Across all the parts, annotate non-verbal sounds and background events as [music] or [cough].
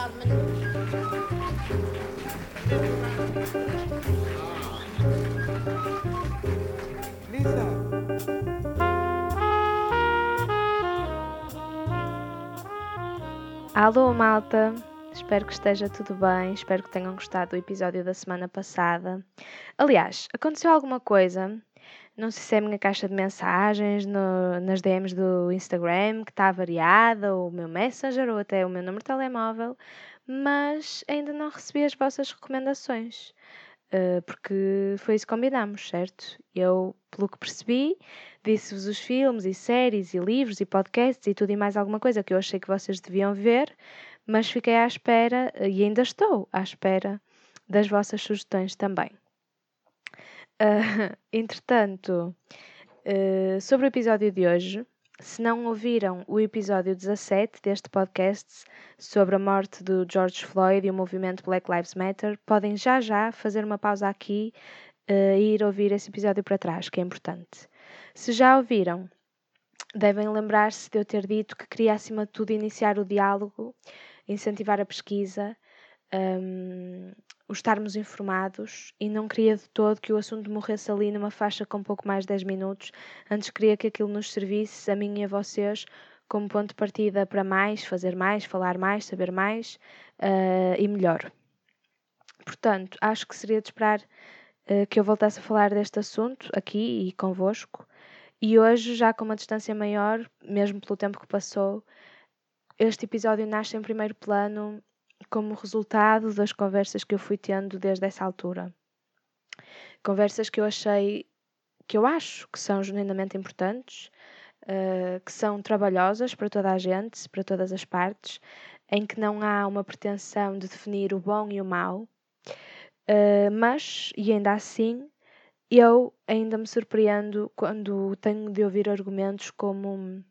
Carmen. Alô, malta! Espero que esteja tudo bem, espero que tenham gostado do episódio da semana passada. Aliás, aconteceu alguma coisa, não sei se é a minha caixa de mensagens no- nas DMs do Instagram que está variada, ou o meu Messenger, ou até o meu número de telemóvel, mas ainda não recebi as vossas recomendações. Uh, porque foi isso que combinámos, certo? Eu, pelo que percebi, disse-vos os filmes e séries e livros e podcasts e tudo e mais alguma coisa que eu achei que vocês deviam ver, mas fiquei à espera e ainda estou à espera das vossas sugestões também. Uh, [laughs] entretanto, uh, sobre o episódio de hoje, se não ouviram o episódio 17 deste podcast sobre a morte do George Floyd e o movimento Black Lives Matter, podem já já fazer uma pausa aqui uh, e ir ouvir esse episódio para trás, que é importante. Se já ouviram, devem lembrar-se de eu ter dito que queria, acima de tudo, iniciar o diálogo, incentivar a pesquisa, um, o estarmos informados e não queria de todo que o assunto morresse ali numa faixa com pouco mais de 10 minutos. Antes queria que aquilo nos servisse, a mim e a vocês, como ponto de partida para mais, fazer mais, falar mais, saber mais uh, e melhor. Portanto, acho que seria de esperar uh, que eu voltasse a falar deste assunto aqui e convosco. E hoje, já com uma distância maior, mesmo pelo tempo que passou, este episódio nasce em primeiro plano como resultado das conversas que eu fui tendo desde essa altura. Conversas que eu achei, que eu acho que são genuinamente importantes, uh, que são trabalhosas para toda a gente, para todas as partes, em que não há uma pretensão de definir o bom e o mau, uh, mas, e ainda assim, eu ainda me surpreendo quando tenho de ouvir argumentos como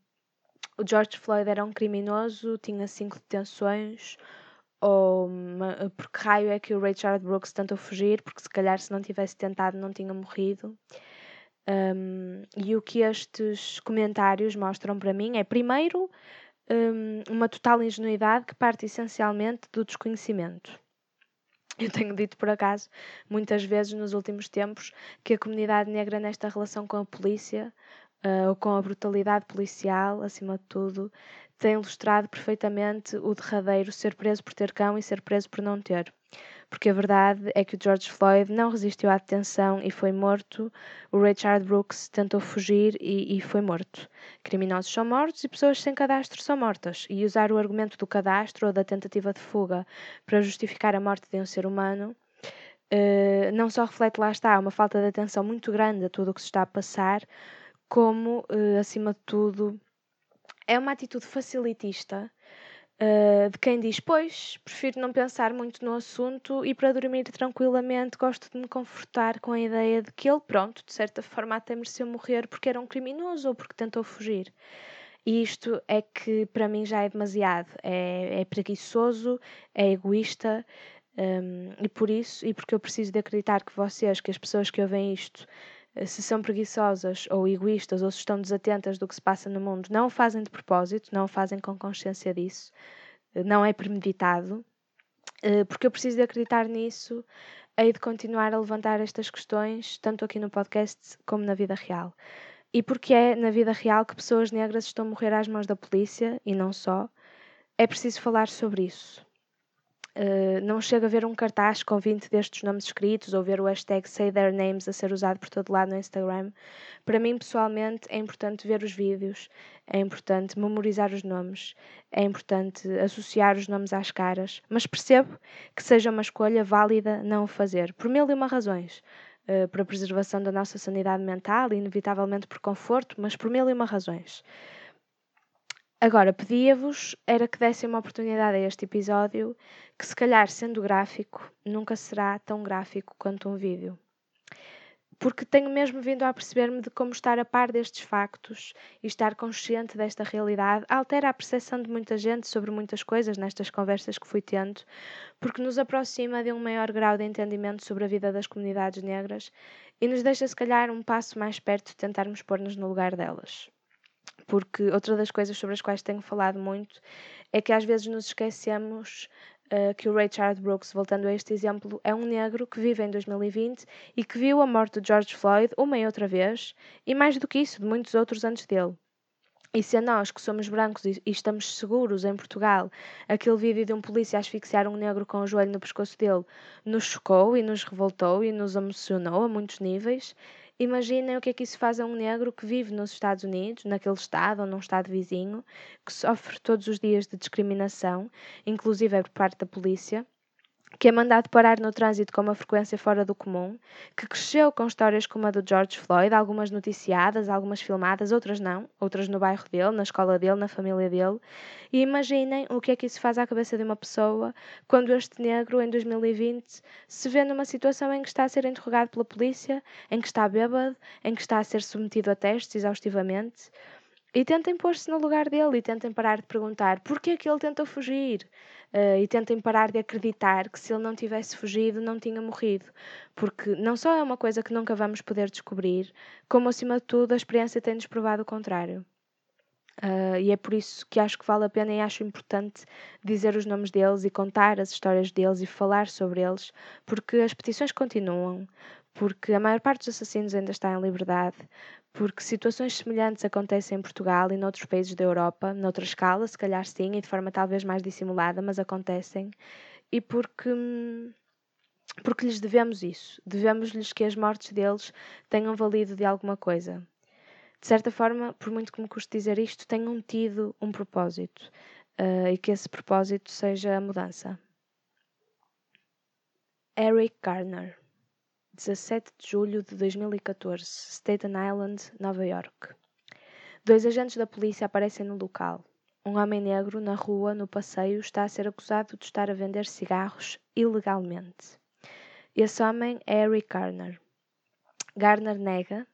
o George Floyd era um criminoso, tinha cinco detenções, ou por que raio é que o Richard Brooks tentou fugir, porque se calhar se não tivesse tentado não tinha morrido. Um, e o que estes comentários mostram para mim é, primeiro, um, uma total ingenuidade que parte essencialmente do desconhecimento. Eu tenho dito por acaso muitas vezes nos últimos tempos que a comunidade negra, nesta relação com a polícia, uh, ou com a brutalidade policial, acima de tudo, tem ilustrado perfeitamente o derradeiro ser preso por ter cão e ser preso por não ter. Porque a verdade é que o George Floyd não resistiu à detenção e foi morto, o Richard Brooks tentou fugir e, e foi morto. Criminosos são mortos e pessoas sem cadastro são mortas. E usar o argumento do cadastro ou da tentativa de fuga para justificar a morte de um ser humano uh, não só reflete, lá está, uma falta de atenção muito grande a tudo o que se está a passar, como, uh, acima de tudo, é uma atitude facilitista uh, de quem diz: Pois, prefiro não pensar muito no assunto e para dormir tranquilamente gosto de me confortar com a ideia de que ele, pronto, de certa forma até mereceu morrer porque era um criminoso ou porque tentou fugir. E isto é que para mim já é demasiado. É, é preguiçoso, é egoísta. Um, e por isso, e porque eu preciso de acreditar que vocês, que as pessoas que ouvem isto, se são preguiçosas ou egoístas ou se estão desatentas do que se passa no mundo, não o fazem de propósito, não o fazem com consciência disso, eh, não é premeditado, eh, porque eu preciso de acreditar nisso, hei de continuar a levantar estas questões, tanto aqui no podcast como na vida real. E porque é na vida real que pessoas negras estão a morrer às mãos da polícia, e não só, é preciso falar sobre isso. Uh, não chega a ver um cartaz com 20 destes nomes escritos ou ver o hashtag Say Their Names a ser usado por todo lado no Instagram. Para mim, pessoalmente, é importante ver os vídeos, é importante memorizar os nomes, é importante associar os nomes às caras, mas percebo que seja uma escolha válida não o fazer, por mil e uma razões. Uh, por a preservação da nossa sanidade mental, inevitavelmente por conforto, mas por mil e uma razões. Agora, pedia-vos era que dessem uma oportunidade a este episódio, que se calhar sendo gráfico, nunca será tão gráfico quanto um vídeo. Porque tenho mesmo vindo a perceber-me de como estar a par destes factos e estar consciente desta realidade altera a percepção de muita gente sobre muitas coisas nestas conversas que fui tendo, porque nos aproxima de um maior grau de entendimento sobre a vida das comunidades negras e nos deixa, se calhar, um passo mais perto de tentarmos pôr-nos no lugar delas porque outra das coisas sobre as quais tenho falado muito é que às vezes nos esquecemos uh, que o Ray Charles Brooks, voltando a este exemplo, é um negro que vive em 2020 e que viu a morte de George Floyd uma e outra vez, e mais do que isso, de muitos outros antes dele. E se a nós, que somos brancos e estamos seguros em Portugal, aquele vídeo de um polícia asfixiar um negro com o joelho no pescoço dele nos chocou e nos revoltou e nos emocionou a muitos níveis, imaginem o que é que isso faz a um negro que vive nos Estados Unidos, naquele estado ou num estado vizinho, que sofre todos os dias de discriminação, inclusive por parte da polícia que é mandado parar no trânsito com uma frequência fora do comum, que cresceu com histórias como a do George Floyd, algumas noticiadas, algumas filmadas, outras não, outras no bairro dele, na escola dele, na família dele. E imaginem o que é que isso faz à cabeça de uma pessoa quando este negro, em 2020, se vê numa situação em que está a ser interrogado pela polícia, em que está bêbado, em que está a ser submetido a testes exaustivamente. E tentem pôr-se no lugar dele e tentem parar de perguntar porquê é que ele tentou fugir. Uh, e tentem parar de acreditar que se ele não tivesse fugido, não tinha morrido. Porque não só é uma coisa que nunca vamos poder descobrir, como acima de tudo a experiência tem-nos provado o contrário. Uh, e é por isso que acho que vale a pena e acho importante dizer os nomes deles e contar as histórias deles e falar sobre eles, porque as petições continuam, porque a maior parte dos assassinos ainda está em liberdade, porque situações semelhantes acontecem em Portugal e noutros países da Europa, noutra escala, se calhar sim, e de forma talvez mais dissimulada, mas acontecem, e porque, porque lhes devemos isso. Devemos-lhes que as mortes deles tenham valido de alguma coisa. De certa forma, por muito que me custe dizer isto, tenham tido um propósito uh, e que esse propósito seja a mudança. Eric Garner 17 de julho de 2014, Staten Island, Nova York. Dois agentes da polícia aparecem no local. Um homem negro, na rua, no passeio, está a ser acusado de estar a vender cigarros ilegalmente. Esse homem é Eric Garner. Garner nega,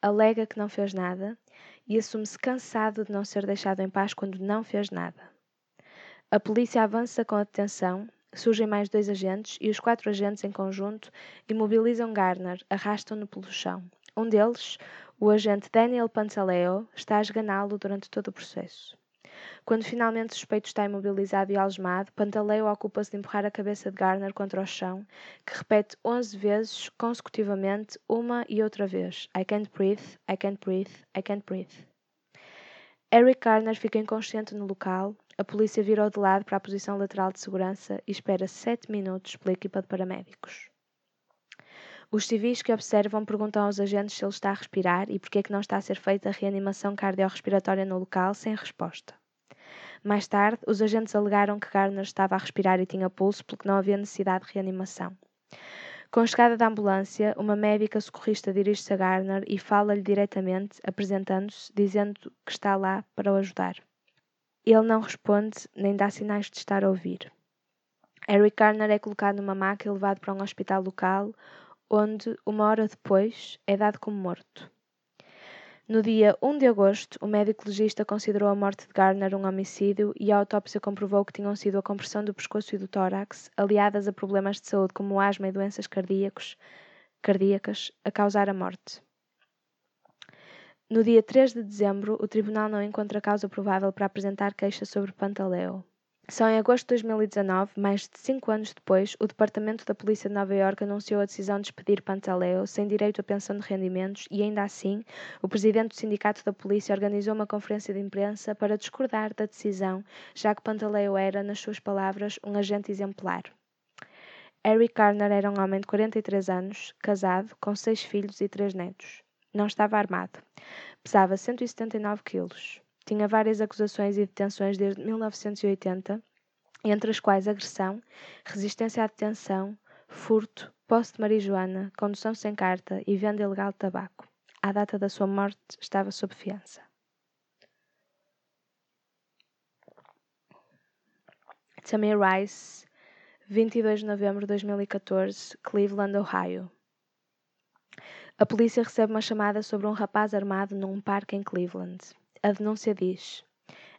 alega que não fez nada e assume-se cansado de não ser deixado em paz quando não fez nada. A polícia avança com a detenção Surgem mais dois agentes e os quatro agentes em conjunto imobilizam Garner, arrastam-no pelo chão. Um deles, o agente Daniel Pantaleo, está a esganá-lo durante todo o processo. Quando finalmente o suspeito está imobilizado e algemado, Pantaleo ocupa-se de empurrar a cabeça de Garner contra o chão, que repete onze vezes consecutivamente, uma e outra vez: I can't breathe, I can't breathe, I can't breathe. Eric Garner fica inconsciente no local, a polícia virou de lado para a posição lateral de segurança e espera sete minutos pela equipa de paramédicos. Os civis que observam perguntam aos agentes se ele está a respirar e por que é que não está a ser feita a reanimação cardiorrespiratória no local, sem resposta. Mais tarde, os agentes alegaram que Garner estava a respirar e tinha pulso porque não havia necessidade de reanimação. Com a chegada da ambulância, uma médica socorrista dirige-se a Garner e fala-lhe diretamente, apresentando-se, dizendo que está lá para o ajudar. Ele não responde nem dá sinais de estar a ouvir. Eric Garner é colocado numa maca e levado para um hospital local, onde, uma hora depois, é dado como morto. No dia 1 de agosto, o médico legista considerou a morte de Garner um homicídio e a autópsia comprovou que tinham sido a compressão do pescoço e do tórax, aliadas a problemas de saúde como asma e doenças cardíacos, cardíacas, a causar a morte. No dia 3 de dezembro, o tribunal não encontra causa provável para apresentar queixa sobre Pantaleo. Só em agosto de 2019, mais de cinco anos depois, o Departamento da Polícia de Nova Iorque anunciou a decisão de despedir Pantaleo sem direito a pensão de rendimentos e, ainda assim, o presidente do Sindicato da Polícia organizou uma conferência de imprensa para discordar da decisão, já que Pantaleo era, nas suas palavras, um agente exemplar. Eric Garner era um homem de 43 anos, casado, com seis filhos e três netos. Não estava armado. Pesava 179 quilos. Tinha várias acusações e detenções desde 1980, entre as quais agressão, resistência à detenção, furto, posse de marijuana, condução sem carta e venda ilegal de tabaco. À data da sua morte, estava sob fiança. Tamir Rice, 22 de novembro de 2014, Cleveland, Ohio. A polícia recebe uma chamada sobre um rapaz armado num parque em Cleveland. A denúncia diz: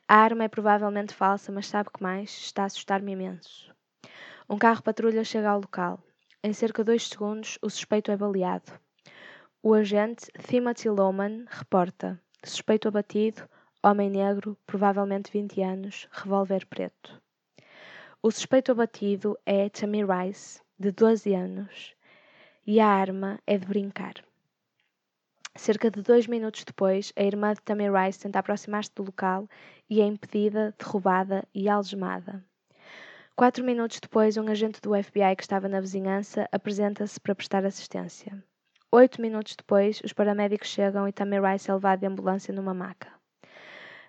A arma é provavelmente falsa, mas sabe que mais? Está a assustar-me imenso. Um carro patrulha chega ao local. Em cerca de dois segundos, o suspeito é baleado. O agente Timothy Loman reporta: suspeito abatido, homem negro, provavelmente 20 anos, revólver preto. O suspeito abatido é Tammy Rice, de 12 anos, e a arma é de brincar. Cerca de dois minutos depois, a irmã de Tammy Rice tenta aproximar-se do local e é impedida, derrubada e algemada. Quatro minutos depois, um agente do FBI que estava na vizinhança apresenta-se para prestar assistência. Oito minutos depois, os paramédicos chegam e Tammy Rice é levado de ambulância numa maca.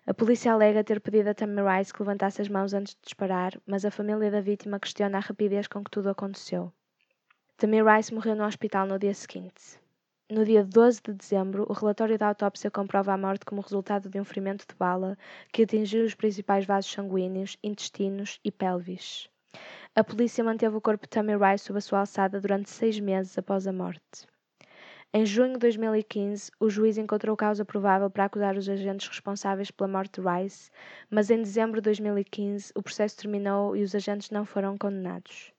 A polícia alega ter pedido a Tammy Rice que levantasse as mãos antes de disparar, mas a família da vítima questiona a rapidez com que tudo aconteceu. Tammy Rice morreu no hospital no dia seguinte. No dia 12 de dezembro, o relatório da autópsia comprova a morte como resultado de um ferimento de bala que atingiu os principais vasos sanguíneos, intestinos e pelvis. A polícia manteve o corpo de Tammy Rice sob a sua alçada durante seis meses após a morte. Em junho de 2015, o juiz encontrou causa provável para acusar os agentes responsáveis pela morte de Rice, mas em dezembro de 2015 o processo terminou e os agentes não foram condenados.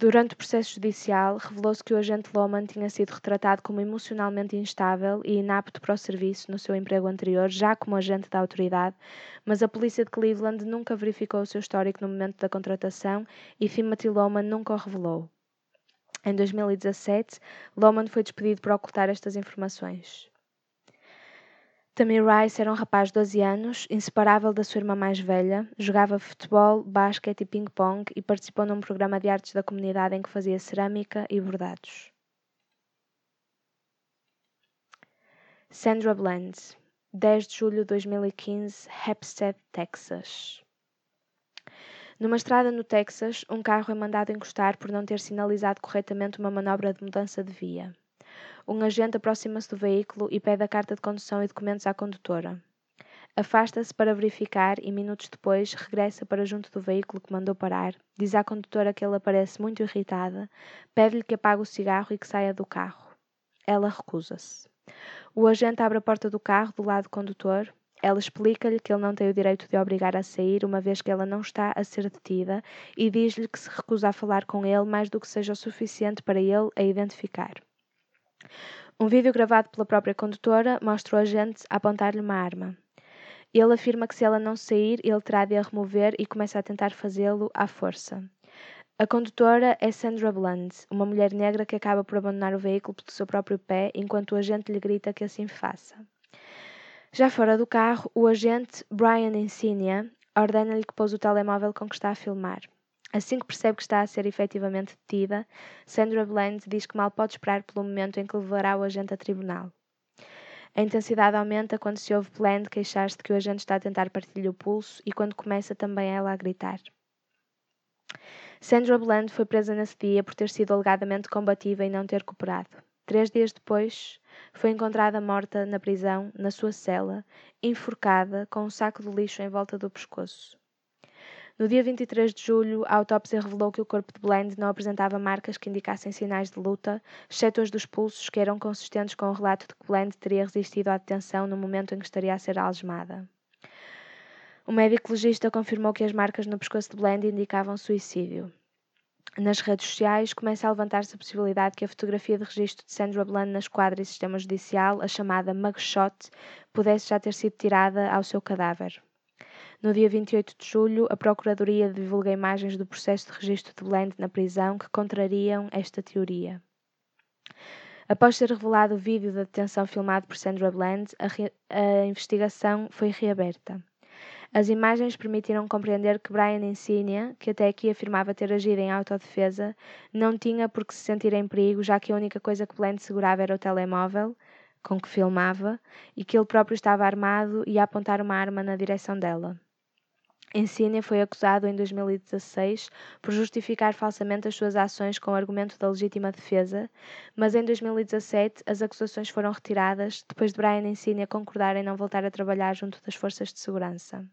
Durante o processo judicial, revelou-se que o agente Loman tinha sido retratado como emocionalmente instável e inapto para o serviço no seu emprego anterior, já como agente da autoridade, mas a polícia de Cleveland nunca verificou o seu histórico no momento da contratação e Timothy Loman nunca o revelou. Em 2017, Loman foi despedido por ocultar estas informações. Tamir Rice era um rapaz de 12 anos, inseparável da sua irmã mais velha, jogava futebol, basquete e ping-pong e participou num programa de artes da comunidade em que fazia cerâmica e bordados. Sandra Bland, 10 de julho de 2015, Hempstead, Texas. Numa estrada no Texas, um carro é mandado encostar por não ter sinalizado corretamente uma manobra de mudança de via. Um agente aproxima-se do veículo e pede a carta de condução e documentos à condutora. Afasta-se para verificar e, minutos depois, regressa para junto do veículo que mandou parar, diz à condutora que ele aparece muito irritada, pede-lhe que apague o cigarro e que saia do carro. Ela recusa-se. O agente abre a porta do carro do lado do condutor, ela explica-lhe que ele não tem o direito de obrigar a sair, uma vez que ela não está a ser detida, e diz-lhe que se recusa a falar com ele mais do que seja o suficiente para ele a identificar. Um vídeo gravado pela própria condutora mostra o agente a apontar-lhe uma arma. Ele afirma que se ela não sair, ele terá de a remover e começa a tentar fazê-lo à força. A condutora é Sandra Bland, uma mulher negra que acaba por abandonar o veículo pelo seu próprio pé enquanto o agente lhe grita que assim faça. Já fora do carro, o agente Brian Insignia ordena-lhe que pôs o telemóvel com que está a filmar. Assim que percebe que está a ser efetivamente detida, Sandra Bland diz que mal pode esperar pelo momento em que levará o agente a tribunal. A intensidade aumenta quando se ouve Bland queixar-se de que o agente está a tentar partir-lhe o pulso e quando começa também ela a gritar. Sandra Bland foi presa nesse dia por ter sido alegadamente combativa e não ter cooperado. Três dias depois, foi encontrada morta na prisão, na sua cela, enforcada, com um saco de lixo em volta do pescoço. No dia 23 de julho, a autópsia revelou que o corpo de Bland não apresentava marcas que indicassem sinais de luta, exceto as dos pulsos, que eram consistentes com o relato de que Bland teria resistido à detenção no momento em que estaria a ser algemada. O médico legista confirmou que as marcas no pescoço de Bland indicavam suicídio nas redes sociais, começa a levantar-se a possibilidade que a fotografia de registro de Sandra Bland na esquadra e sistema judicial, a chamada mugshot, pudesse já ter sido tirada ao seu cadáver. No dia 28 de julho, a Procuradoria divulga imagens do processo de registro de Bland na prisão que contrariam esta teoria. Após ser revelado o vídeo da detenção filmado por Sandra Bland, a, a investigação foi reaberta. As imagens permitiram compreender que Brian Insignia, que até aqui afirmava ter agido em autodefesa, não tinha por que se sentir em perigo, já que a única coisa que Bland segurava era o telemóvel com que filmava e que ele próprio estava armado e a apontar uma arma na direção dela. Insignia foi acusado em 2016 por justificar falsamente as suas ações com o argumento da legítima defesa, mas em 2017 as acusações foram retiradas depois de Brian Insignia concordar em não voltar a trabalhar junto das forças de segurança.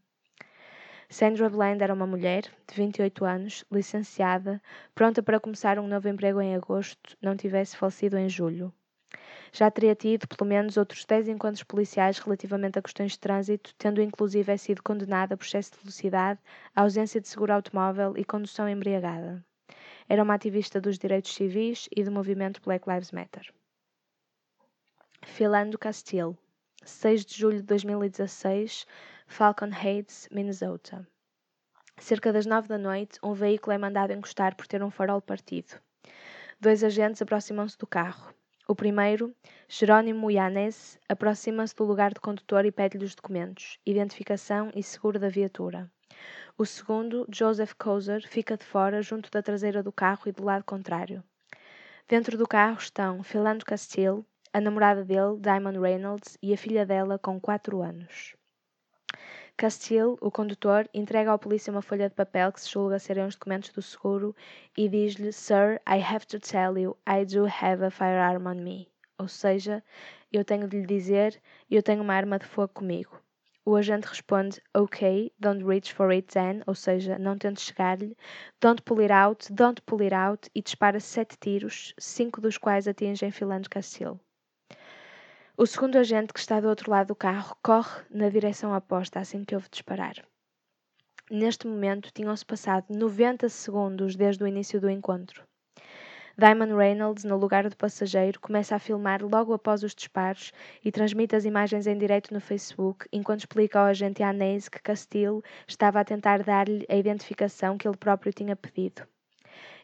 Sandra Bland era uma mulher, de 28 anos, licenciada, pronta para começar um novo emprego em agosto, não tivesse falecido em julho. Já teria tido pelo menos outros 10 encontros policiais relativamente a questões de trânsito, tendo inclusive sido condenada por excesso de velocidade, ausência de seguro automóvel e condução embriagada. Era uma ativista dos direitos civis e do movimento Black Lives Matter. Philando Castile, 6 de julho de 2016, Falcon Heights, Minnesota. Cerca das nove da noite, um veículo é mandado encostar por ter um farol partido. Dois agentes aproximam-se do carro. O primeiro, Jerónimo Yanes, aproxima-se do lugar do condutor e pede-lhe os documentos, identificação e seguro da viatura. O segundo, Joseph Kozer, fica de fora, junto da traseira do carro e do lado contrário. Dentro do carro estão Philando Castile, a namorada dele, Diamond Reynolds, e a filha dela, com 4 anos. Castile, o condutor, entrega ao polícia uma folha de papel que se julga serem os documentos do seguro e diz-lhe: Sir, I have to tell you, I do have a firearm on me. Ou seja, eu tenho de lhe dizer, eu tenho uma arma de fogo comigo. O agente responde: Ok, don't reach for it then, ou seja, não tente chegar-lhe. Don't pull it out, don't pull it out, e dispara sete tiros, cinco dos quais atingem Philando Castile. O segundo agente, que está do outro lado do carro, corre na direção oposta assim que ouve disparar. Neste momento, tinham-se passado 90 segundos desde o início do encontro. Diamond Reynolds, no lugar do passageiro, começa a filmar logo após os disparos e transmite as imagens em direto no Facebook, enquanto explica ao agente Anese que Castile estava a tentar dar-lhe a identificação que ele próprio tinha pedido.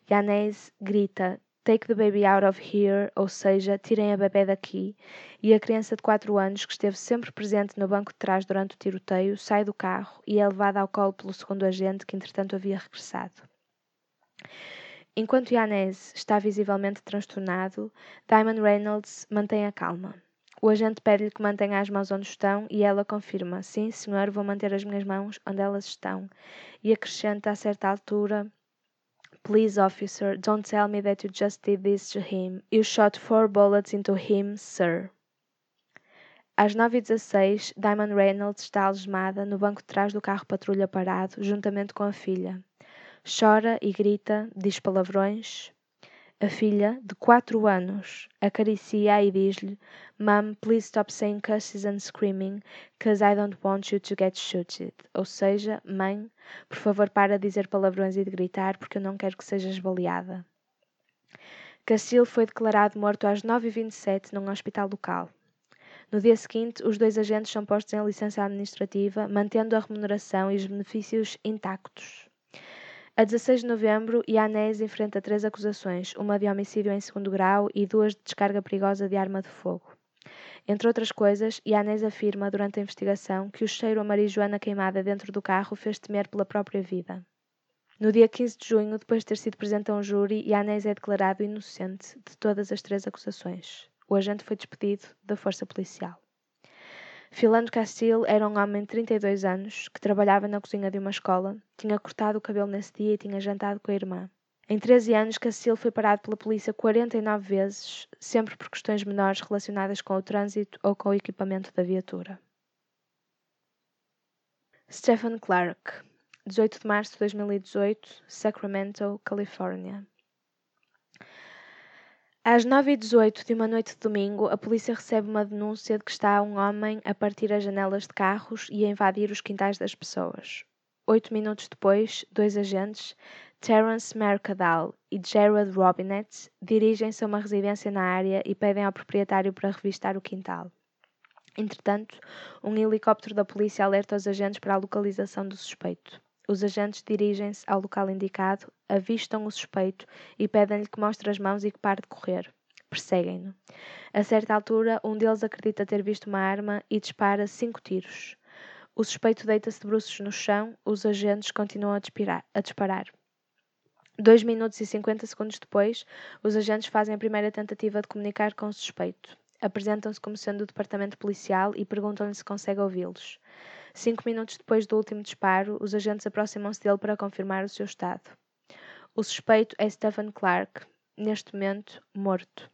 Yanez grita: Take the baby out of here, ou seja, tirem a bebê daqui, e a criança de 4 anos, que esteve sempre presente no banco de trás durante o tiroteio, sai do carro e é levada ao colo pelo segundo agente, que entretanto havia regressado. Enquanto Yanez está visivelmente transtornado, Diamond Reynolds mantém a calma. O agente pede-lhe que mantenha as mãos onde estão e ela confirma: Sim, senhor, vou manter as minhas mãos onde elas estão. E acrescenta a certa altura: Please, officer, don't tell me that you just did this to him. You shot four bullets into him, sir. Às 9h16, Diamond Reynolds está algemada no banco de trás do carro patrulha parado, juntamente com a filha. Chora e grita, diz palavrões, a filha, de quatro anos, acaricia e diz-lhe: Mom, please stop saying curses and screaming, cause I don't want you to get shooted. Ou seja, mãe, por favor para de dizer palavrões e de gritar, porque eu não quero que sejas baleada. Cassil foi declarado morto às 9h27 num hospital local. No dia seguinte, os dois agentes são postos em licença administrativa, mantendo a remuneração e os benefícios intactos. A 16 de novembro, Yanez enfrenta três acusações, uma de homicídio em segundo grau e duas de descarga perigosa de arma de fogo. Entre outras coisas, Yanez afirma durante a investigação que o cheiro a marijuana queimada dentro do carro fez temer pela própria vida. No dia 15 de junho, depois de ter sido presente a um júri, Yanez é declarado inocente de todas as três acusações. O agente foi despedido da força policial. Philando Castile era um homem de 32 anos que trabalhava na cozinha de uma escola, tinha cortado o cabelo nesse dia e tinha jantado com a irmã. Em 13 anos, Castile foi parado pela polícia 49 vezes, sempre por questões menores relacionadas com o trânsito ou com o equipamento da viatura. Stephen Clark, 18 de março de 2018, Sacramento, Califórnia. Às 9h18 de uma noite de domingo, a polícia recebe uma denúncia de que está um homem a partir as janelas de carros e a invadir os quintais das pessoas. Oito minutos depois, dois agentes, Terence Mercadal e Jared Robinette, dirigem-se a uma residência na área e pedem ao proprietário para revistar o quintal. Entretanto, um helicóptero da polícia alerta os agentes para a localização do suspeito. Os agentes dirigem-se ao local indicado, avistam o suspeito e pedem-lhe que mostre as mãos e que pare de correr. Perseguem-no. A certa altura, um deles acredita ter visto uma arma e dispara cinco tiros. O suspeito deita-se de bruços no chão, os agentes continuam a, a disparar. Dois minutos e cinquenta segundos depois, os agentes fazem a primeira tentativa de comunicar com o suspeito. Apresentam-se como sendo do departamento policial e perguntam-lhe se consegue ouvi-los. Cinco minutos depois do último disparo, os agentes aproximam-se dele para confirmar o seu estado. O suspeito é Stephen Clark, neste momento morto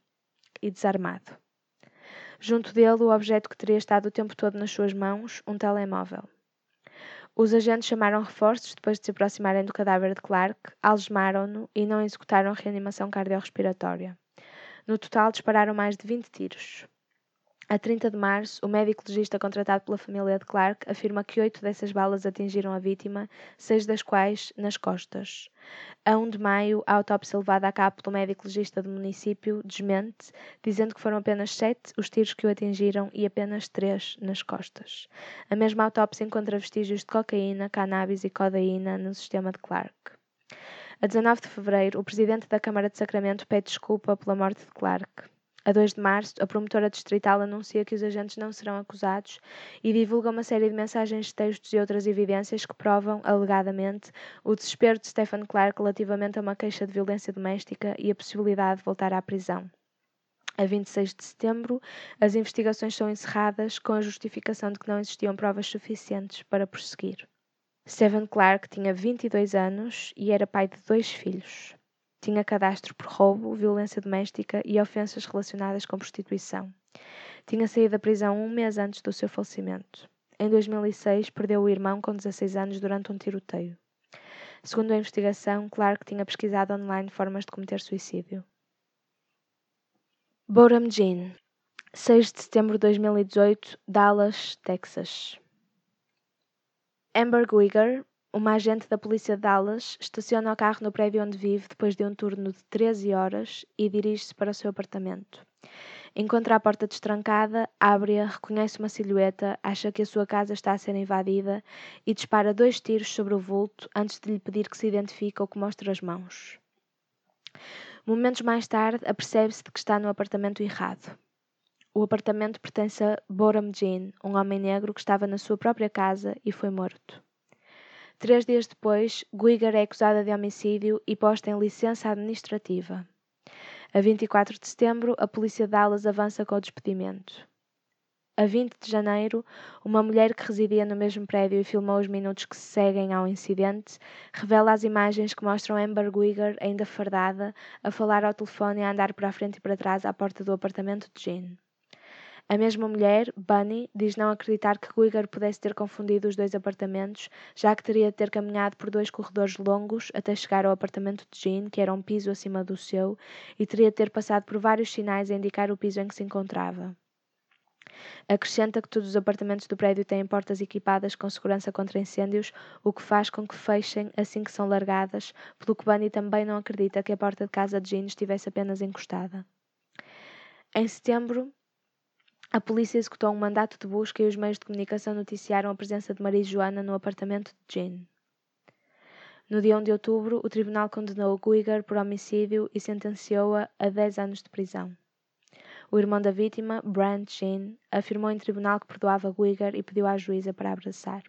e desarmado. Junto dele, o objeto que teria estado o tempo todo nas suas mãos, um telemóvel. Os agentes chamaram reforços depois de se aproximarem do cadáver de Clark, algemaram-no e não executaram reanimação cardiorrespiratória. No total, dispararam mais de 20 tiros. A 30 de março, o médico legista contratado pela família de Clark afirma que oito dessas balas atingiram a vítima, seis das quais nas costas. A 1 de maio, a autópsia levada a cabo pelo médico legista do município desmente, dizendo que foram apenas sete os tiros que o atingiram e apenas três nas costas. A mesma autópsia encontra vestígios de cocaína, cannabis e codeína no sistema de Clark. A 19 de fevereiro, o presidente da Câmara de Sacramento pede desculpa pela morte de Clark. A 2 de março, a promotora distrital anuncia que os agentes não serão acusados e divulga uma série de mensagens textos e outras evidências que provam, alegadamente, o desespero de Stephen Clark relativamente a uma queixa de violência doméstica e a possibilidade de voltar à prisão. A 26 de setembro, as investigações são encerradas com a justificação de que não existiam provas suficientes para prosseguir. Stephen Clark tinha 22 anos e era pai de dois filhos. Tinha cadastro por roubo, violência doméstica e ofensas relacionadas com prostituição. Tinha saído da prisão um mês antes do seu falecimento. Em 2006, perdeu o irmão com 16 anos durante um tiroteio. Segundo a investigação, Clark tinha pesquisado online formas de cometer suicídio. Boram Jean, 6 de setembro de 2018, Dallas, Texas. Amber Guigar, uma agente da polícia de Dallas estaciona o carro no prédio onde vive depois de um turno de 13 horas e dirige-se para o seu apartamento. Encontra a porta destrancada, abre-a, reconhece uma silhueta, acha que a sua casa está a ser invadida e dispara dois tiros sobre o vulto antes de lhe pedir que se identifique ou que mostre as mãos. Momentos mais tarde, apercebe-se de que está no apartamento errado. O apartamento pertence a Boram Jean, um homem negro que estava na sua própria casa e foi morto. Três dias depois, Guigar é acusada de homicídio e posta em licença administrativa. A 24 de setembro, a polícia de Dallas avança com o despedimento. A 20 de janeiro, uma mulher que residia no mesmo prédio e filmou os minutos que se seguem ao incidente, revela as imagens que mostram Amber Guigar, ainda fardada, a falar ao telefone e a andar para a frente e para trás à porta do apartamento de Jean. A mesma mulher, Bunny, diz não acreditar que Guigar pudesse ter confundido os dois apartamentos, já que teria de ter caminhado por dois corredores longos até chegar ao apartamento de Jean, que era um piso acima do seu, e teria de ter passado por vários sinais a indicar o piso em que se encontrava. Acrescenta que todos os apartamentos do prédio têm portas equipadas com segurança contra incêndios, o que faz com que fechem assim que são largadas, pelo que Bunny também não acredita que a porta de casa de Jean estivesse apenas encostada. Em setembro, a polícia executou um mandato de busca e os meios de comunicação noticiaram a presença de Maria Joana no apartamento de Jean. No dia 1 de outubro, o tribunal condenou Guigar por homicídio e sentenciou-a a 10 anos de prisão. O irmão da vítima, Brand Jean, afirmou em tribunal que perdoava Guigar e pediu à juíza para abraçar.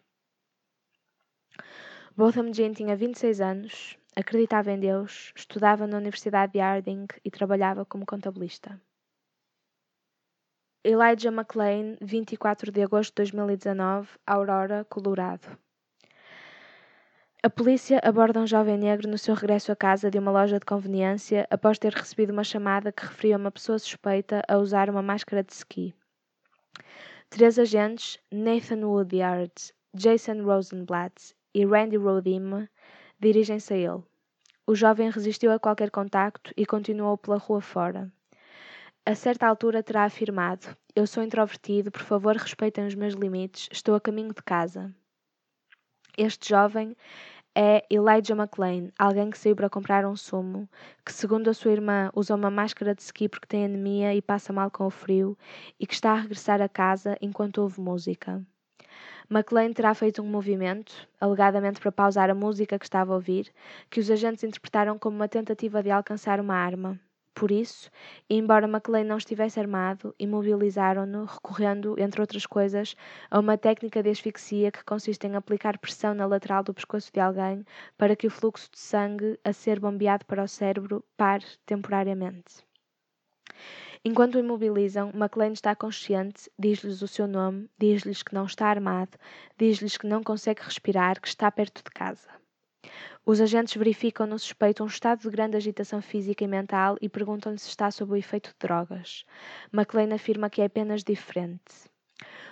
Botham Jean tinha 26 anos, acreditava em Deus, estudava na Universidade de Harding e trabalhava como contabilista. Elijah McLean, 24 de agosto de 2019, Aurora, Colorado. A polícia aborda um jovem negro no seu regresso à casa de uma loja de conveniência após ter recebido uma chamada que referia uma pessoa suspeita a usar uma máscara de ski. Três agentes, Nathan Woodyard, Jason Rosenblatt e Randy Rodim, dirigem-se a ele. O jovem resistiu a qualquer contacto e continuou pela rua fora. A certa altura terá afirmado: Eu sou introvertido, por favor respeitem os meus limites, estou a caminho de casa. Este jovem é Elijah McLean, alguém que saiu para comprar um sumo, que, segundo a sua irmã, usa uma máscara de ski porque tem anemia e passa mal com o frio, e que está a regressar a casa enquanto ouve música. McLean terá feito um movimento, alegadamente para pausar a música que estava a ouvir, que os agentes interpretaram como uma tentativa de alcançar uma arma. Por isso, embora McLean não estivesse armado, imobilizaram-no, recorrendo, entre outras coisas, a uma técnica de asfixia que consiste em aplicar pressão na lateral do pescoço de alguém para que o fluxo de sangue a ser bombeado para o cérebro pare temporariamente. Enquanto o imobilizam, McLean está consciente, diz-lhes o seu nome, diz-lhes que não está armado, diz-lhes que não consegue respirar, que está perto de casa. Os agentes verificam no suspeito um estado de grande agitação física e mental e perguntam-lhe se está sob o efeito de drogas. McLean afirma que é apenas diferente.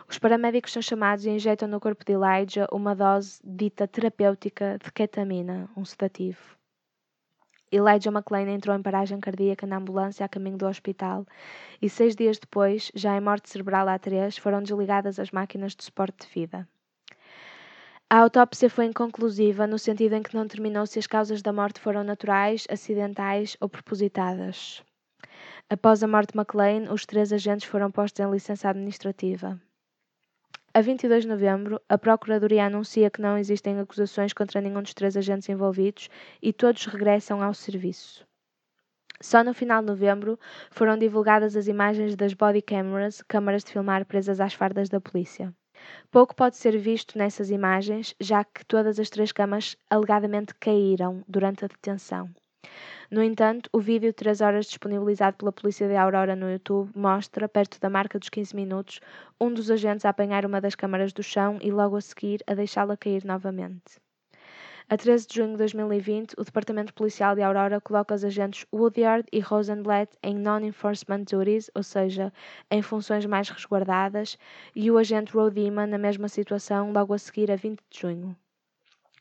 Os paramédicos são chamados e injetam no corpo de Elijah uma dose dita terapêutica de ketamina, um sedativo. Elijah McLean entrou em paragem cardíaca na ambulância a caminho do hospital e seis dias depois, já em morte cerebral A3, foram desligadas as máquinas de suporte de vida. A autópsia foi inconclusiva no sentido em que não determinou se as causas da morte foram naturais, acidentais ou propositadas. Após a morte de McLean, os três agentes foram postos em licença administrativa. A 22 de novembro, a Procuradoria anuncia que não existem acusações contra nenhum dos três agentes envolvidos e todos regressam ao serviço. Só no final de novembro foram divulgadas as imagens das body cameras, câmaras de filmar presas às fardas da polícia. Pouco pode ser visto nessas imagens, já que todas as três camas alegadamente caíram durante a detenção. No entanto, o vídeo de 3 horas disponibilizado pela polícia de Aurora no YouTube mostra, perto da marca dos 15 minutos, um dos agentes a apanhar uma das câmaras do chão e logo a seguir a deixá-la cair novamente. A 13 de junho de 2020, o Departamento Policial de Aurora coloca os agentes Woodyard e Rosenblatt em non-enforcement duties, ou seja, em funções mais resguardadas, e o agente Rodima na mesma situação logo a seguir a 20 de junho.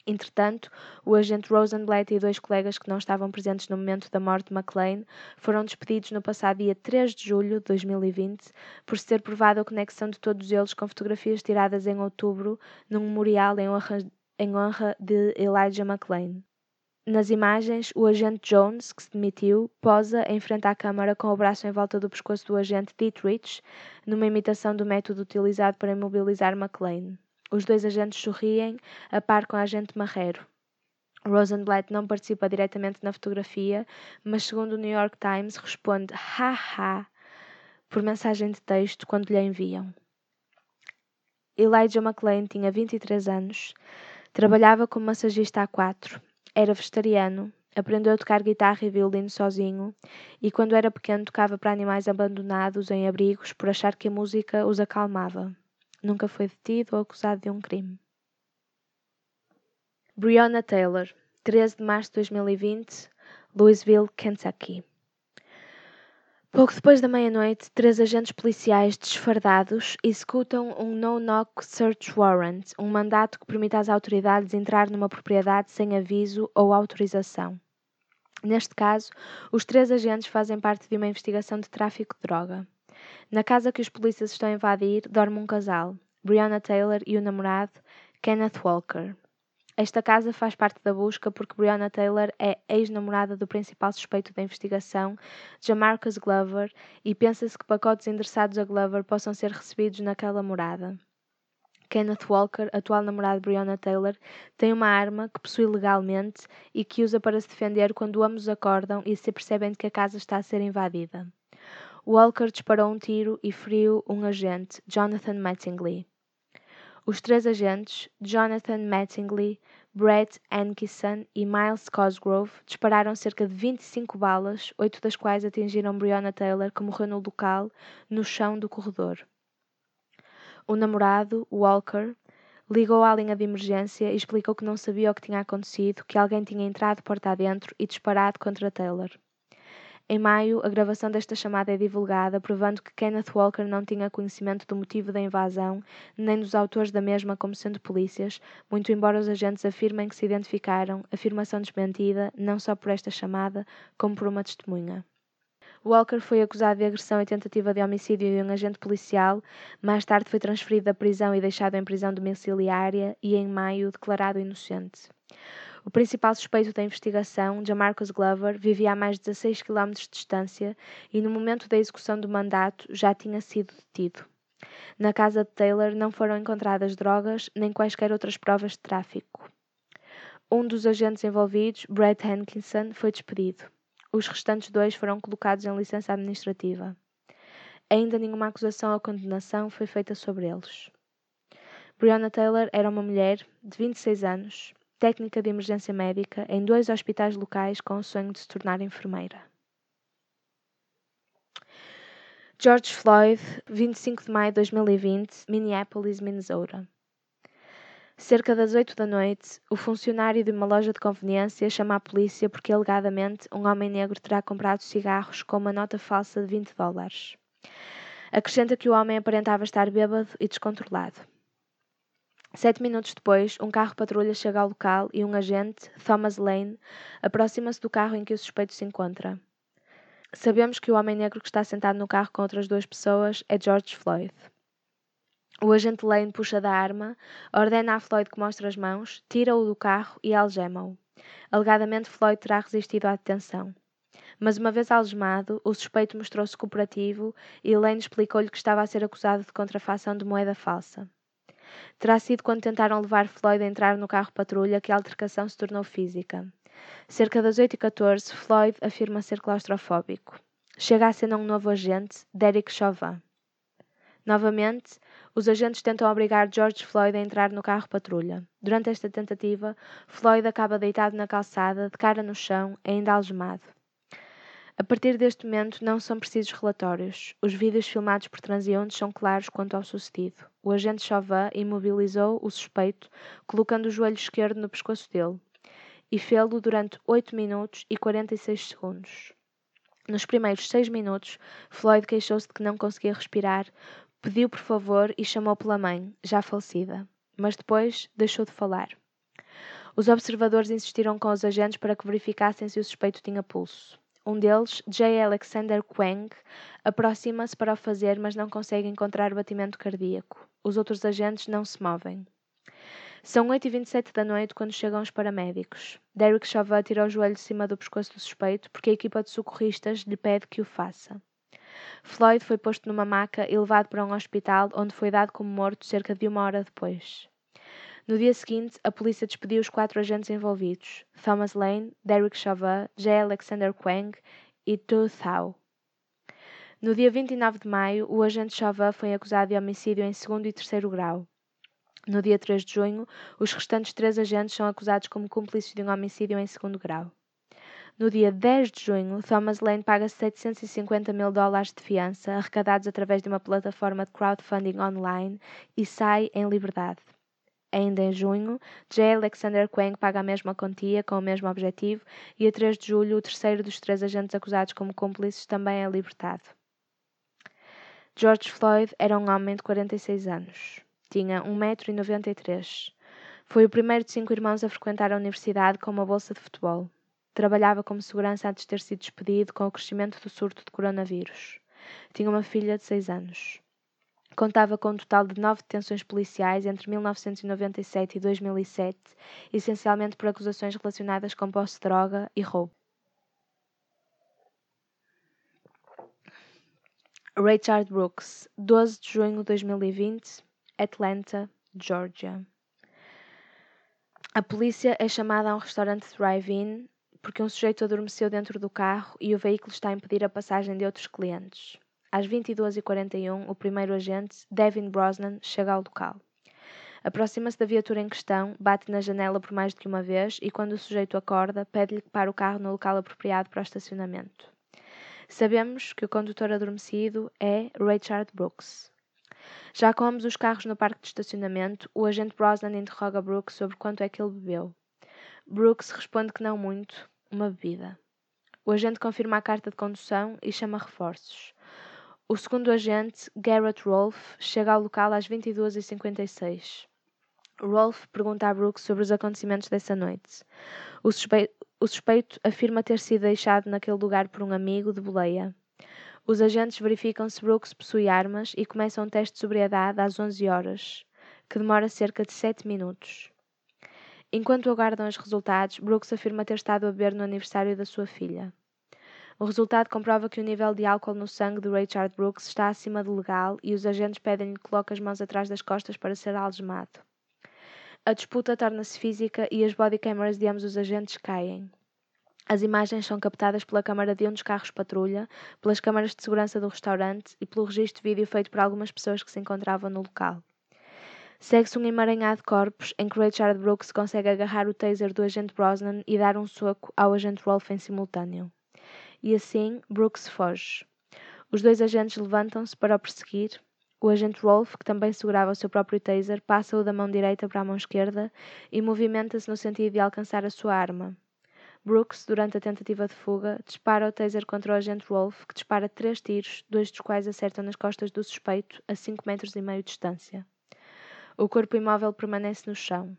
Entretanto, o agente Rosenblatt e dois colegas que não estavam presentes no momento da morte de McLean foram despedidos no passado dia 3 de julho de 2020 por se ter provado a conexão de todos eles com fotografias tiradas em outubro num memorial em honra, em honra de Elijah McLean. Nas imagens, o agente Jones, que se demitiu, posa em frente à câmara com o braço em volta do pescoço do agente Dietrich, numa imitação do método utilizado para imobilizar McLean. Os dois agentes sorriem, a par com a agente Marrero. Rosenblatt não participa diretamente na fotografia, mas segundo o New York Times responde ha por mensagem de texto quando lhe enviam. Elijah McLean tinha 23 anos, trabalhava como massagista há quatro, era vegetariano, aprendeu a tocar guitarra e violino sozinho e quando era pequeno tocava para animais abandonados em abrigos por achar que a música os acalmava. Nunca foi detido ou acusado de um crime. Breonna Taylor, 13 de março de 2020, Louisville, Kentucky. Pouco depois da meia-noite, três agentes policiais desfardados executam um no-knock search warrant, um mandato que permite às autoridades entrar numa propriedade sem aviso ou autorização. Neste caso, os três agentes fazem parte de uma investigação de tráfico de droga. Na casa que os polícias estão a invadir, dorme um casal, Breonna Taylor e o namorado, Kenneth Walker. Esta casa faz parte da busca porque Breonna Taylor é ex-namorada do principal suspeito da investigação, Jamarcus Glover, e pensa-se que pacotes endereçados a Glover possam ser recebidos naquela morada. Kenneth Walker, atual namorado de Breonna Taylor, tem uma arma que possui legalmente e que usa para se defender quando ambos acordam e se percebem de que a casa está a ser invadida. Walker disparou um tiro e feriu um agente, Jonathan Mattingly. Os três agentes, Jonathan Mattingly, Brett Hankison e Miles Cosgrove, dispararam cerca de 25 balas, oito das quais atingiram Breonna Taylor, que morreu no local, no chão do corredor. O namorado, Walker, ligou à linha de emergência e explicou que não sabia o que tinha acontecido, que alguém tinha entrado porta adentro e disparado contra Taylor. Em maio, a gravação desta chamada é divulgada, provando que Kenneth Walker não tinha conhecimento do motivo da invasão, nem dos autores da mesma como sendo polícias, muito embora os agentes afirmem que se identificaram, afirmação desmentida, não só por esta chamada, como por uma testemunha. Walker foi acusado de agressão e tentativa de homicídio de um agente policial, mais tarde foi transferido da prisão e deixado em prisão domiciliária e, em maio, declarado inocente. O principal suspeito da investigação, Jamarcus Glover, vivia a mais de 16 km de distância e, no momento da execução do mandato, já tinha sido detido. Na casa de Taylor não foram encontradas drogas nem quaisquer outras provas de tráfico. Um dos agentes envolvidos, Brett Hankinson, foi despedido. Os restantes dois foram colocados em licença administrativa. Ainda nenhuma acusação ou condenação foi feita sobre eles. Breonna Taylor era uma mulher de 26 anos, técnica de emergência médica em dois hospitais locais com o sonho de se tornar enfermeira. George Floyd, 25 de maio de 2020, Minneapolis, Minnesota. Cerca das 8 da noite, o funcionário de uma loja de conveniência chama a polícia porque alegadamente um homem negro terá comprado cigarros com uma nota falsa de 20 dólares. Acrescenta que o homem aparentava estar bêbado e descontrolado. Sete minutos depois, um carro patrulha chega ao local e um agente, Thomas Lane, aproxima-se do carro em que o suspeito se encontra. Sabemos que o homem negro que está sentado no carro com outras duas pessoas é George Floyd. O agente Lane puxa da arma, ordena a Floyd que mostre as mãos, tira-o do carro e algema-o. Alegadamente, Floyd terá resistido à detenção. Mas uma vez algemado, o suspeito mostrou-se cooperativo e Lane explicou-lhe que estava a ser acusado de contrafação de moeda falsa. Terá sido quando tentaram levar Floyd a entrar no carro patrulha que a altercação se tornou física. Cerca das 8h14, Floyd afirma ser claustrofóbico. Chega a cena um novo agente, Derek Chauvin. Novamente, os agentes tentam obrigar George Floyd a entrar no carro patrulha. Durante esta tentativa, Floyd acaba deitado na calçada, de cara no chão, ainda algemado. A partir deste momento, não são precisos relatórios. Os vídeos filmados por transeuntes são claros quanto ao sucedido. O agente Chauvin imobilizou o suspeito, colocando o joelho esquerdo no pescoço dele, e fê-lo durante 8 minutos e 46 segundos. Nos primeiros 6 minutos, Floyd queixou-se de que não conseguia respirar, Pediu por favor e chamou pela mãe, já falecida, mas depois deixou de falar. Os observadores insistiram com os agentes para que verificassem se o suspeito tinha pulso. Um deles, J. Alexander Quang, aproxima-se para o fazer, mas não consegue encontrar batimento cardíaco. Os outros agentes não se movem. São 8h27 da noite quando chegam os paramédicos. Derek Chauvin tira o joelho de cima do pescoço do suspeito porque a equipa de socorristas lhe pede que o faça. Floyd foi posto numa maca e levado para um hospital, onde foi dado como morto cerca de uma hora depois. No dia seguinte, a polícia despediu os quatro agentes envolvidos: Thomas Lane, Derek Chauvin, J. Alexander Quang e Tu Thao. No dia 29 de maio, o agente Chauvin foi acusado de homicídio em segundo e terceiro grau. No dia 3 de junho, os restantes três agentes são acusados como cúmplices de um homicídio em segundo grau. No dia 10 de junho, Thomas Lane paga 750 mil dólares de fiança, arrecadados através de uma plataforma de crowdfunding online, e sai em liberdade. Ainda em junho, J. Alexander Quang paga a mesma quantia, com o mesmo objetivo, e a 3 de julho, o terceiro dos três agentes acusados como cúmplices também é libertado. George Floyd era um homem de 46 anos. Tinha 1,93m. Foi o primeiro de cinco irmãos a frequentar a universidade com uma bolsa de futebol. Trabalhava como segurança antes de ter sido despedido com o crescimento do surto de coronavírus. Tinha uma filha de 6 anos. Contava com um total de nove detenções policiais entre 1997 e 2007, essencialmente por acusações relacionadas com posse de droga e roubo. Richard Brooks, 12 de junho de 2020, Atlanta, Georgia. A polícia é chamada a um restaurante drive-in porque um sujeito adormeceu dentro do carro e o veículo está a impedir a passagem de outros clientes. Às 22h41, o primeiro agente, Devin Brosnan, chega ao local. Aproxima-se da viatura em questão, bate na janela por mais que uma vez e, quando o sujeito acorda, pede-lhe que pare o carro no local apropriado para o estacionamento. Sabemos que o condutor adormecido é Richard Brooks. Já com ambos os carros no parque de estacionamento, o agente Brosnan interroga Brooks sobre quanto é que ele bebeu. Brooks responde que não muito, uma bebida. O agente confirma a carta de condução e chama reforços. O segundo agente, Garrett Rolfe, chega ao local às 22h56. Rolfe pergunta a Brooks sobre os acontecimentos dessa noite. O suspeito, o suspeito afirma ter sido deixado naquele lugar por um amigo de boleia. Os agentes verificam se Brooks possui armas e começam um teste de sobriedade às 11 horas, que demora cerca de 7 minutos. Enquanto aguardam os resultados, Brooks afirma ter estado a beber no aniversário da sua filha. O resultado comprova que o nível de álcool no sangue de Richard Brooks está acima do legal e os agentes pedem-lhe que coloque as mãos atrás das costas para ser algemado. A disputa torna-se física e as body cameras de ambos os agentes caem. As imagens são captadas pela câmara de um dos carros patrulha, pelas câmaras de segurança do restaurante e pelo registro de vídeo feito por algumas pessoas que se encontravam no local. Segue-se um emaranhado de corpos em que Richard Brooks consegue agarrar o taser do agente Brosnan e dar um soco ao agente Rolfe em simultâneo. E assim, Brooks foge. Os dois agentes levantam-se para o perseguir. O agente Rolfe, que também segurava o seu próprio taser, passa-o da mão direita para a mão esquerda e movimenta-se no sentido de alcançar a sua arma. Brooks, durante a tentativa de fuga, dispara o taser contra o agente Rolfe, que dispara três tiros, dois dos quais acertam nas costas do suspeito, a cinco metros e meio de distância. O corpo imóvel permanece no chão.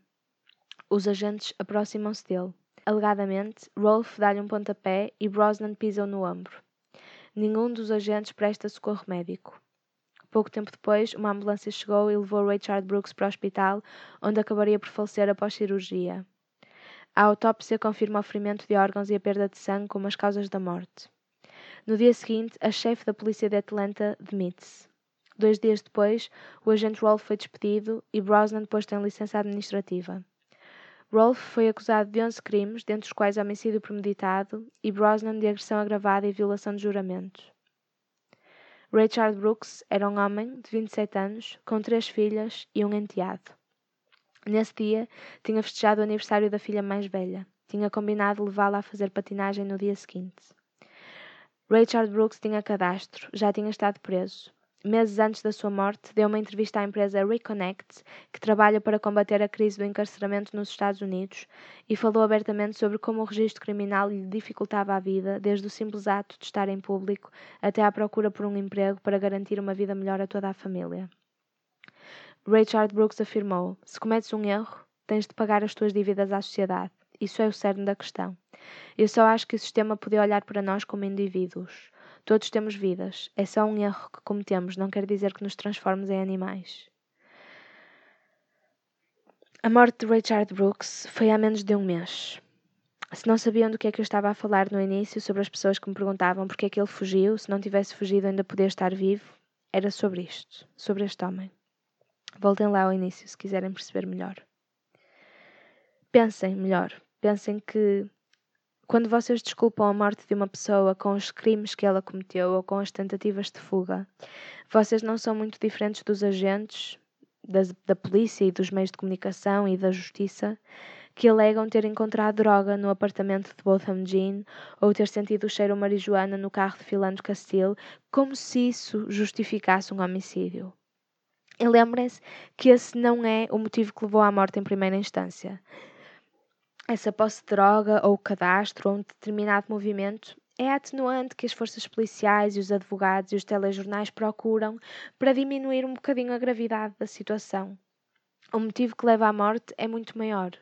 Os agentes aproximam-se dele. Alegadamente, Rolf dá-lhe um pontapé e Brosnan pisa no ombro. Nenhum dos agentes presta socorro médico. Pouco tempo depois, uma ambulância chegou e levou Richard Brooks para o hospital, onde acabaria por falecer após cirurgia. A autópsia confirma o ferimento de órgãos e a perda de sangue como as causas da morte. No dia seguinte, a chefe da polícia de Atlanta demite-se. Dois dias depois, o agente Rolfe foi despedido e Brosnan posto em licença administrativa. Rolfe foi acusado de 11 crimes, dentre os quais homicídio premeditado, e Brosnan de agressão agravada e violação de juramento. Richard Brooks era um homem de 27 anos, com três filhas e um enteado. Nesse dia, tinha festejado o aniversário da filha mais velha. Tinha combinado levá-la a fazer patinagem no dia seguinte. Richard Brooks tinha cadastro, já tinha estado preso. Meses antes da sua morte, deu uma entrevista à empresa Reconnect, que trabalha para combater a crise do encarceramento nos Estados Unidos, e falou abertamente sobre como o registro criminal lhe dificultava a vida, desde o simples ato de estar em público até à procura por um emprego para garantir uma vida melhor a toda a família. Richard Brooks afirmou: Se cometes um erro, tens de pagar as tuas dívidas à sociedade. Isso é o cerne da questão. Eu só acho que o sistema podia olhar para nós como indivíduos. Todos temos vidas. É só um erro que cometemos, não quer dizer que nos transformemos em animais. A morte de Richard Brooks foi há menos de um mês. Se não sabiam do que é que eu estava a falar no início, sobre as pessoas que me perguntavam porque é que ele fugiu, se não tivesse fugido ainda podia estar vivo, era sobre isto, sobre este homem. Voltem lá ao início se quiserem perceber melhor. Pensem melhor. Pensem que quando vocês desculpam a morte de uma pessoa com os crimes que ela cometeu ou com as tentativas de fuga, vocês não são muito diferentes dos agentes das, da polícia e dos meios de comunicação e da justiça que alegam ter encontrado droga no apartamento de Botham Jean ou ter sentido o cheiro marijuana no carro de Philando Castile, como se isso justificasse um homicídio. E lembrem-se que esse não é o motivo que levou à morte em primeira instância essa posse de droga ou cadastro ou um determinado movimento é atenuante que as forças policiais e os advogados e os telejornais procuram para diminuir um bocadinho a gravidade da situação. O motivo que leva à morte é muito maior.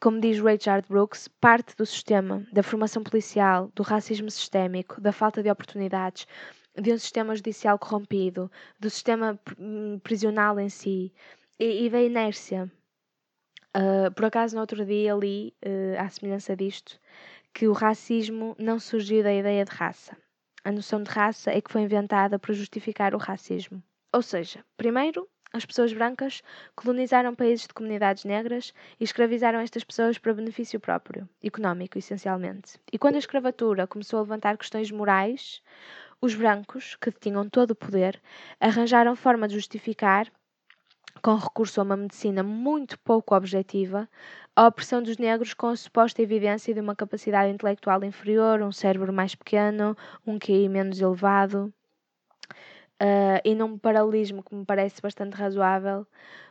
Como diz Richard Brooks, parte do sistema, da formação policial, do racismo sistémico, da falta de oportunidades, de um sistema judicial corrompido, do sistema hum, prisional em si e, e da inércia Uh, por acaso, no outro dia li, uh, à semelhança disto, que o racismo não surgiu da ideia de raça. A noção de raça é que foi inventada para justificar o racismo. Ou seja, primeiro, as pessoas brancas colonizaram países de comunidades negras e escravizaram estas pessoas para benefício próprio, económico, essencialmente. E quando a escravatura começou a levantar questões morais, os brancos, que tinham todo o poder, arranjaram forma de justificar com recurso a uma medicina muito pouco objetiva, a opressão dos negros com a suposta evidência de uma capacidade intelectual inferior, um cérebro mais pequeno, um QI menos elevado. Uh, e num paralelismo que me parece bastante razoável,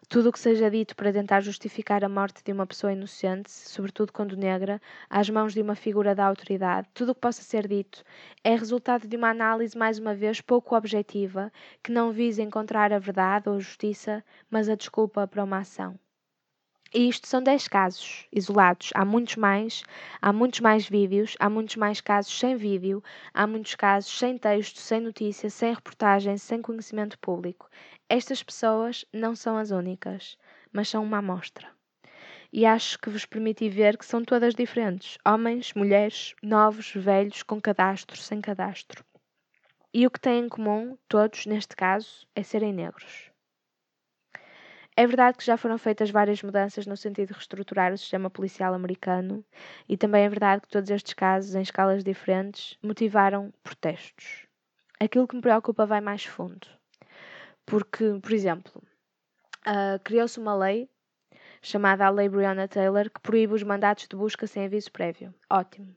tudo o que seja dito para tentar justificar a morte de uma pessoa inocente, sobretudo quando negra, às mãos de uma figura da autoridade, tudo o que possa ser dito é resultado de uma análise, mais uma vez, pouco objetiva, que não visa encontrar a verdade ou a justiça, mas a desculpa para uma ação. E isto são 10 casos isolados. Há muitos mais, há muitos mais vídeos, há muitos mais casos sem vídeo, há muitos casos sem texto, sem notícia, sem reportagem, sem conhecimento público. Estas pessoas não são as únicas, mas são uma amostra. E acho que vos permiti ver que são todas diferentes: homens, mulheres, novos, velhos, com cadastro, sem cadastro. E o que têm em comum, todos, neste caso, é serem negros. É verdade que já foram feitas várias mudanças no sentido de reestruturar o sistema policial americano, e também é verdade que todos estes casos, em escalas diferentes, motivaram protestos. Aquilo que me preocupa vai mais fundo. Porque, por exemplo, uh, criou-se uma lei chamada a Lei Breonna Taylor que proíbe os mandatos de busca sem aviso prévio. Ótimo.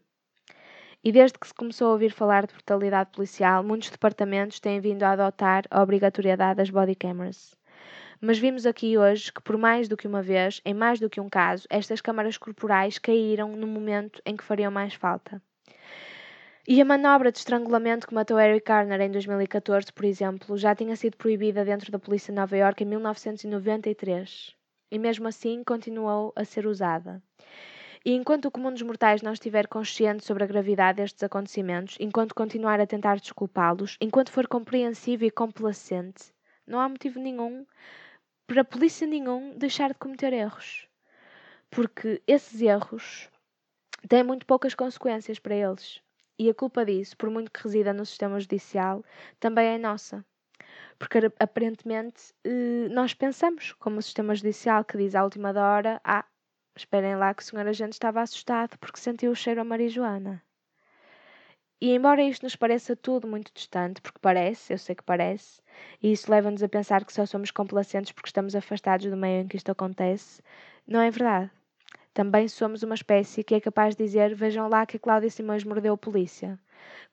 E desde que se começou a ouvir falar de brutalidade policial, muitos departamentos têm vindo a adotar a obrigatoriedade das body cameras. Mas vimos aqui hoje que, por mais do que uma vez, em mais do que um caso, estas câmaras corporais caíram no momento em que fariam mais falta. E a manobra de estrangulamento que matou Eric Garner em 2014, por exemplo, já tinha sido proibida dentro da polícia de Nova York em 1993. E mesmo assim continuou a ser usada. E enquanto o comum dos mortais não estiver consciente sobre a gravidade destes acontecimentos, enquanto continuar a tentar desculpá-los, enquanto for compreensivo e complacente, não há motivo nenhum para a polícia nenhum deixar de cometer erros. Porque esses erros têm muito poucas consequências para eles. E a culpa disso, por muito que resida no sistema judicial, também é nossa. Porque aparentemente eh, nós pensamos, como o sistema judicial que diz à última hora, ah, esperem lá que o senhor agente estava assustado porque sentiu o cheiro a marijuana. E embora isto nos pareça tudo muito distante, porque parece, eu sei que parece, e isso leva-nos a pensar que só somos complacentes porque estamos afastados do meio em que isto acontece, não é verdade. Também somos uma espécie que é capaz de dizer: vejam lá que a Cláudia Simões mordeu a polícia.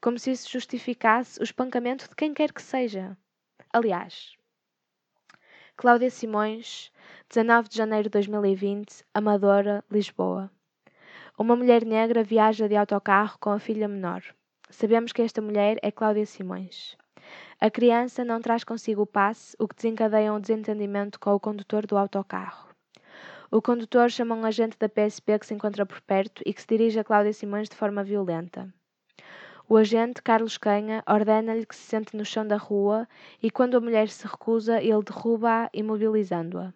Como se isso justificasse o espancamento de quem quer que seja. Aliás, Cláudia Simões, 19 de janeiro de 2020, Amadora, Lisboa. Uma mulher negra viaja de autocarro com a filha menor. Sabemos que esta mulher é Cláudia Simões. A criança não traz consigo o passe, o que desencadeia um desentendimento com o condutor do autocarro. O condutor chama um agente da PSP que se encontra por perto e que se dirige a Cláudia Simões de forma violenta. O agente, Carlos Canha, ordena-lhe que se sente no chão da rua e, quando a mulher se recusa, ele derruba-a, imobilizando-a.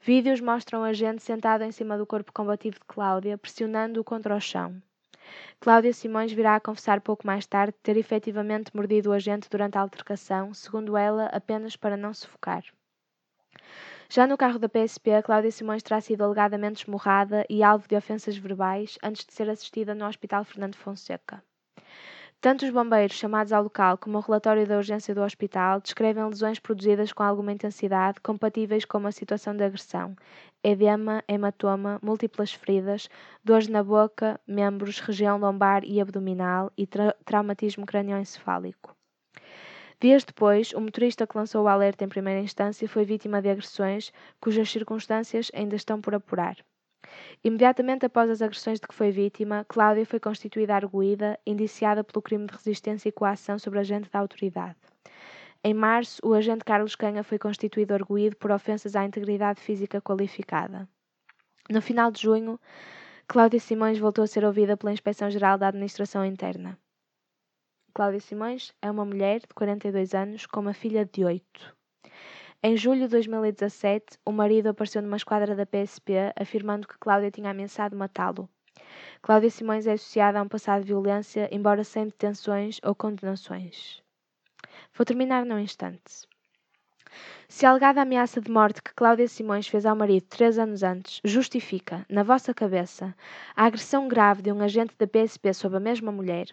Vídeos mostram o agente sentado em cima do corpo combativo de Cláudia, pressionando-o contra o chão. Cláudia Simões virá a confessar pouco mais tarde ter efetivamente mordido o agente durante a altercação, segundo ela, apenas para não sufocar. Já no carro da PSP, Cláudia Simões terá sido alegadamente esmurrada e alvo de ofensas verbais antes de ser assistida no Hospital Fernando Fonseca. Tanto os bombeiros chamados ao local como o relatório da urgência do hospital descrevem lesões produzidas com alguma intensidade, compatíveis com uma situação de agressão, edema, hematoma, múltiplas feridas, dores na boca, membros, região lombar e abdominal e tra traumatismo cranioencefálico. Dias depois, o motorista que lançou o alerta em primeira instância foi vítima de agressões cujas circunstâncias ainda estão por apurar. Imediatamente após as agressões de que foi vítima, Cláudia foi constituída arguída, indiciada pelo crime de resistência e coação sobre agente da autoridade. Em março, o agente Carlos Canha foi constituído arguído por ofensas à integridade física qualificada. No final de junho, Cláudia Simões voltou a ser ouvida pela Inspeção-Geral da Administração Interna. Cláudia Simões é uma mulher de 42 anos com uma filha de 8. Em julho de 2017, o marido apareceu numa esquadra da PSP afirmando que Cláudia tinha ameaçado matá-lo. Cláudia Simões é associada a um passado de violência, embora sem detenções ou condenações. Vou terminar num instante. Se a alegada ameaça de morte que Cláudia Simões fez ao marido três anos antes justifica, na vossa cabeça, a agressão grave de um agente da PSP sobre a mesma mulher,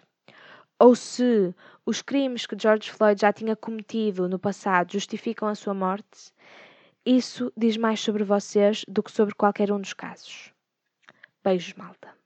ou se os crimes que George Floyd já tinha cometido no passado justificam a sua morte, isso diz mais sobre vocês do que sobre qualquer um dos casos. Beijos, malta.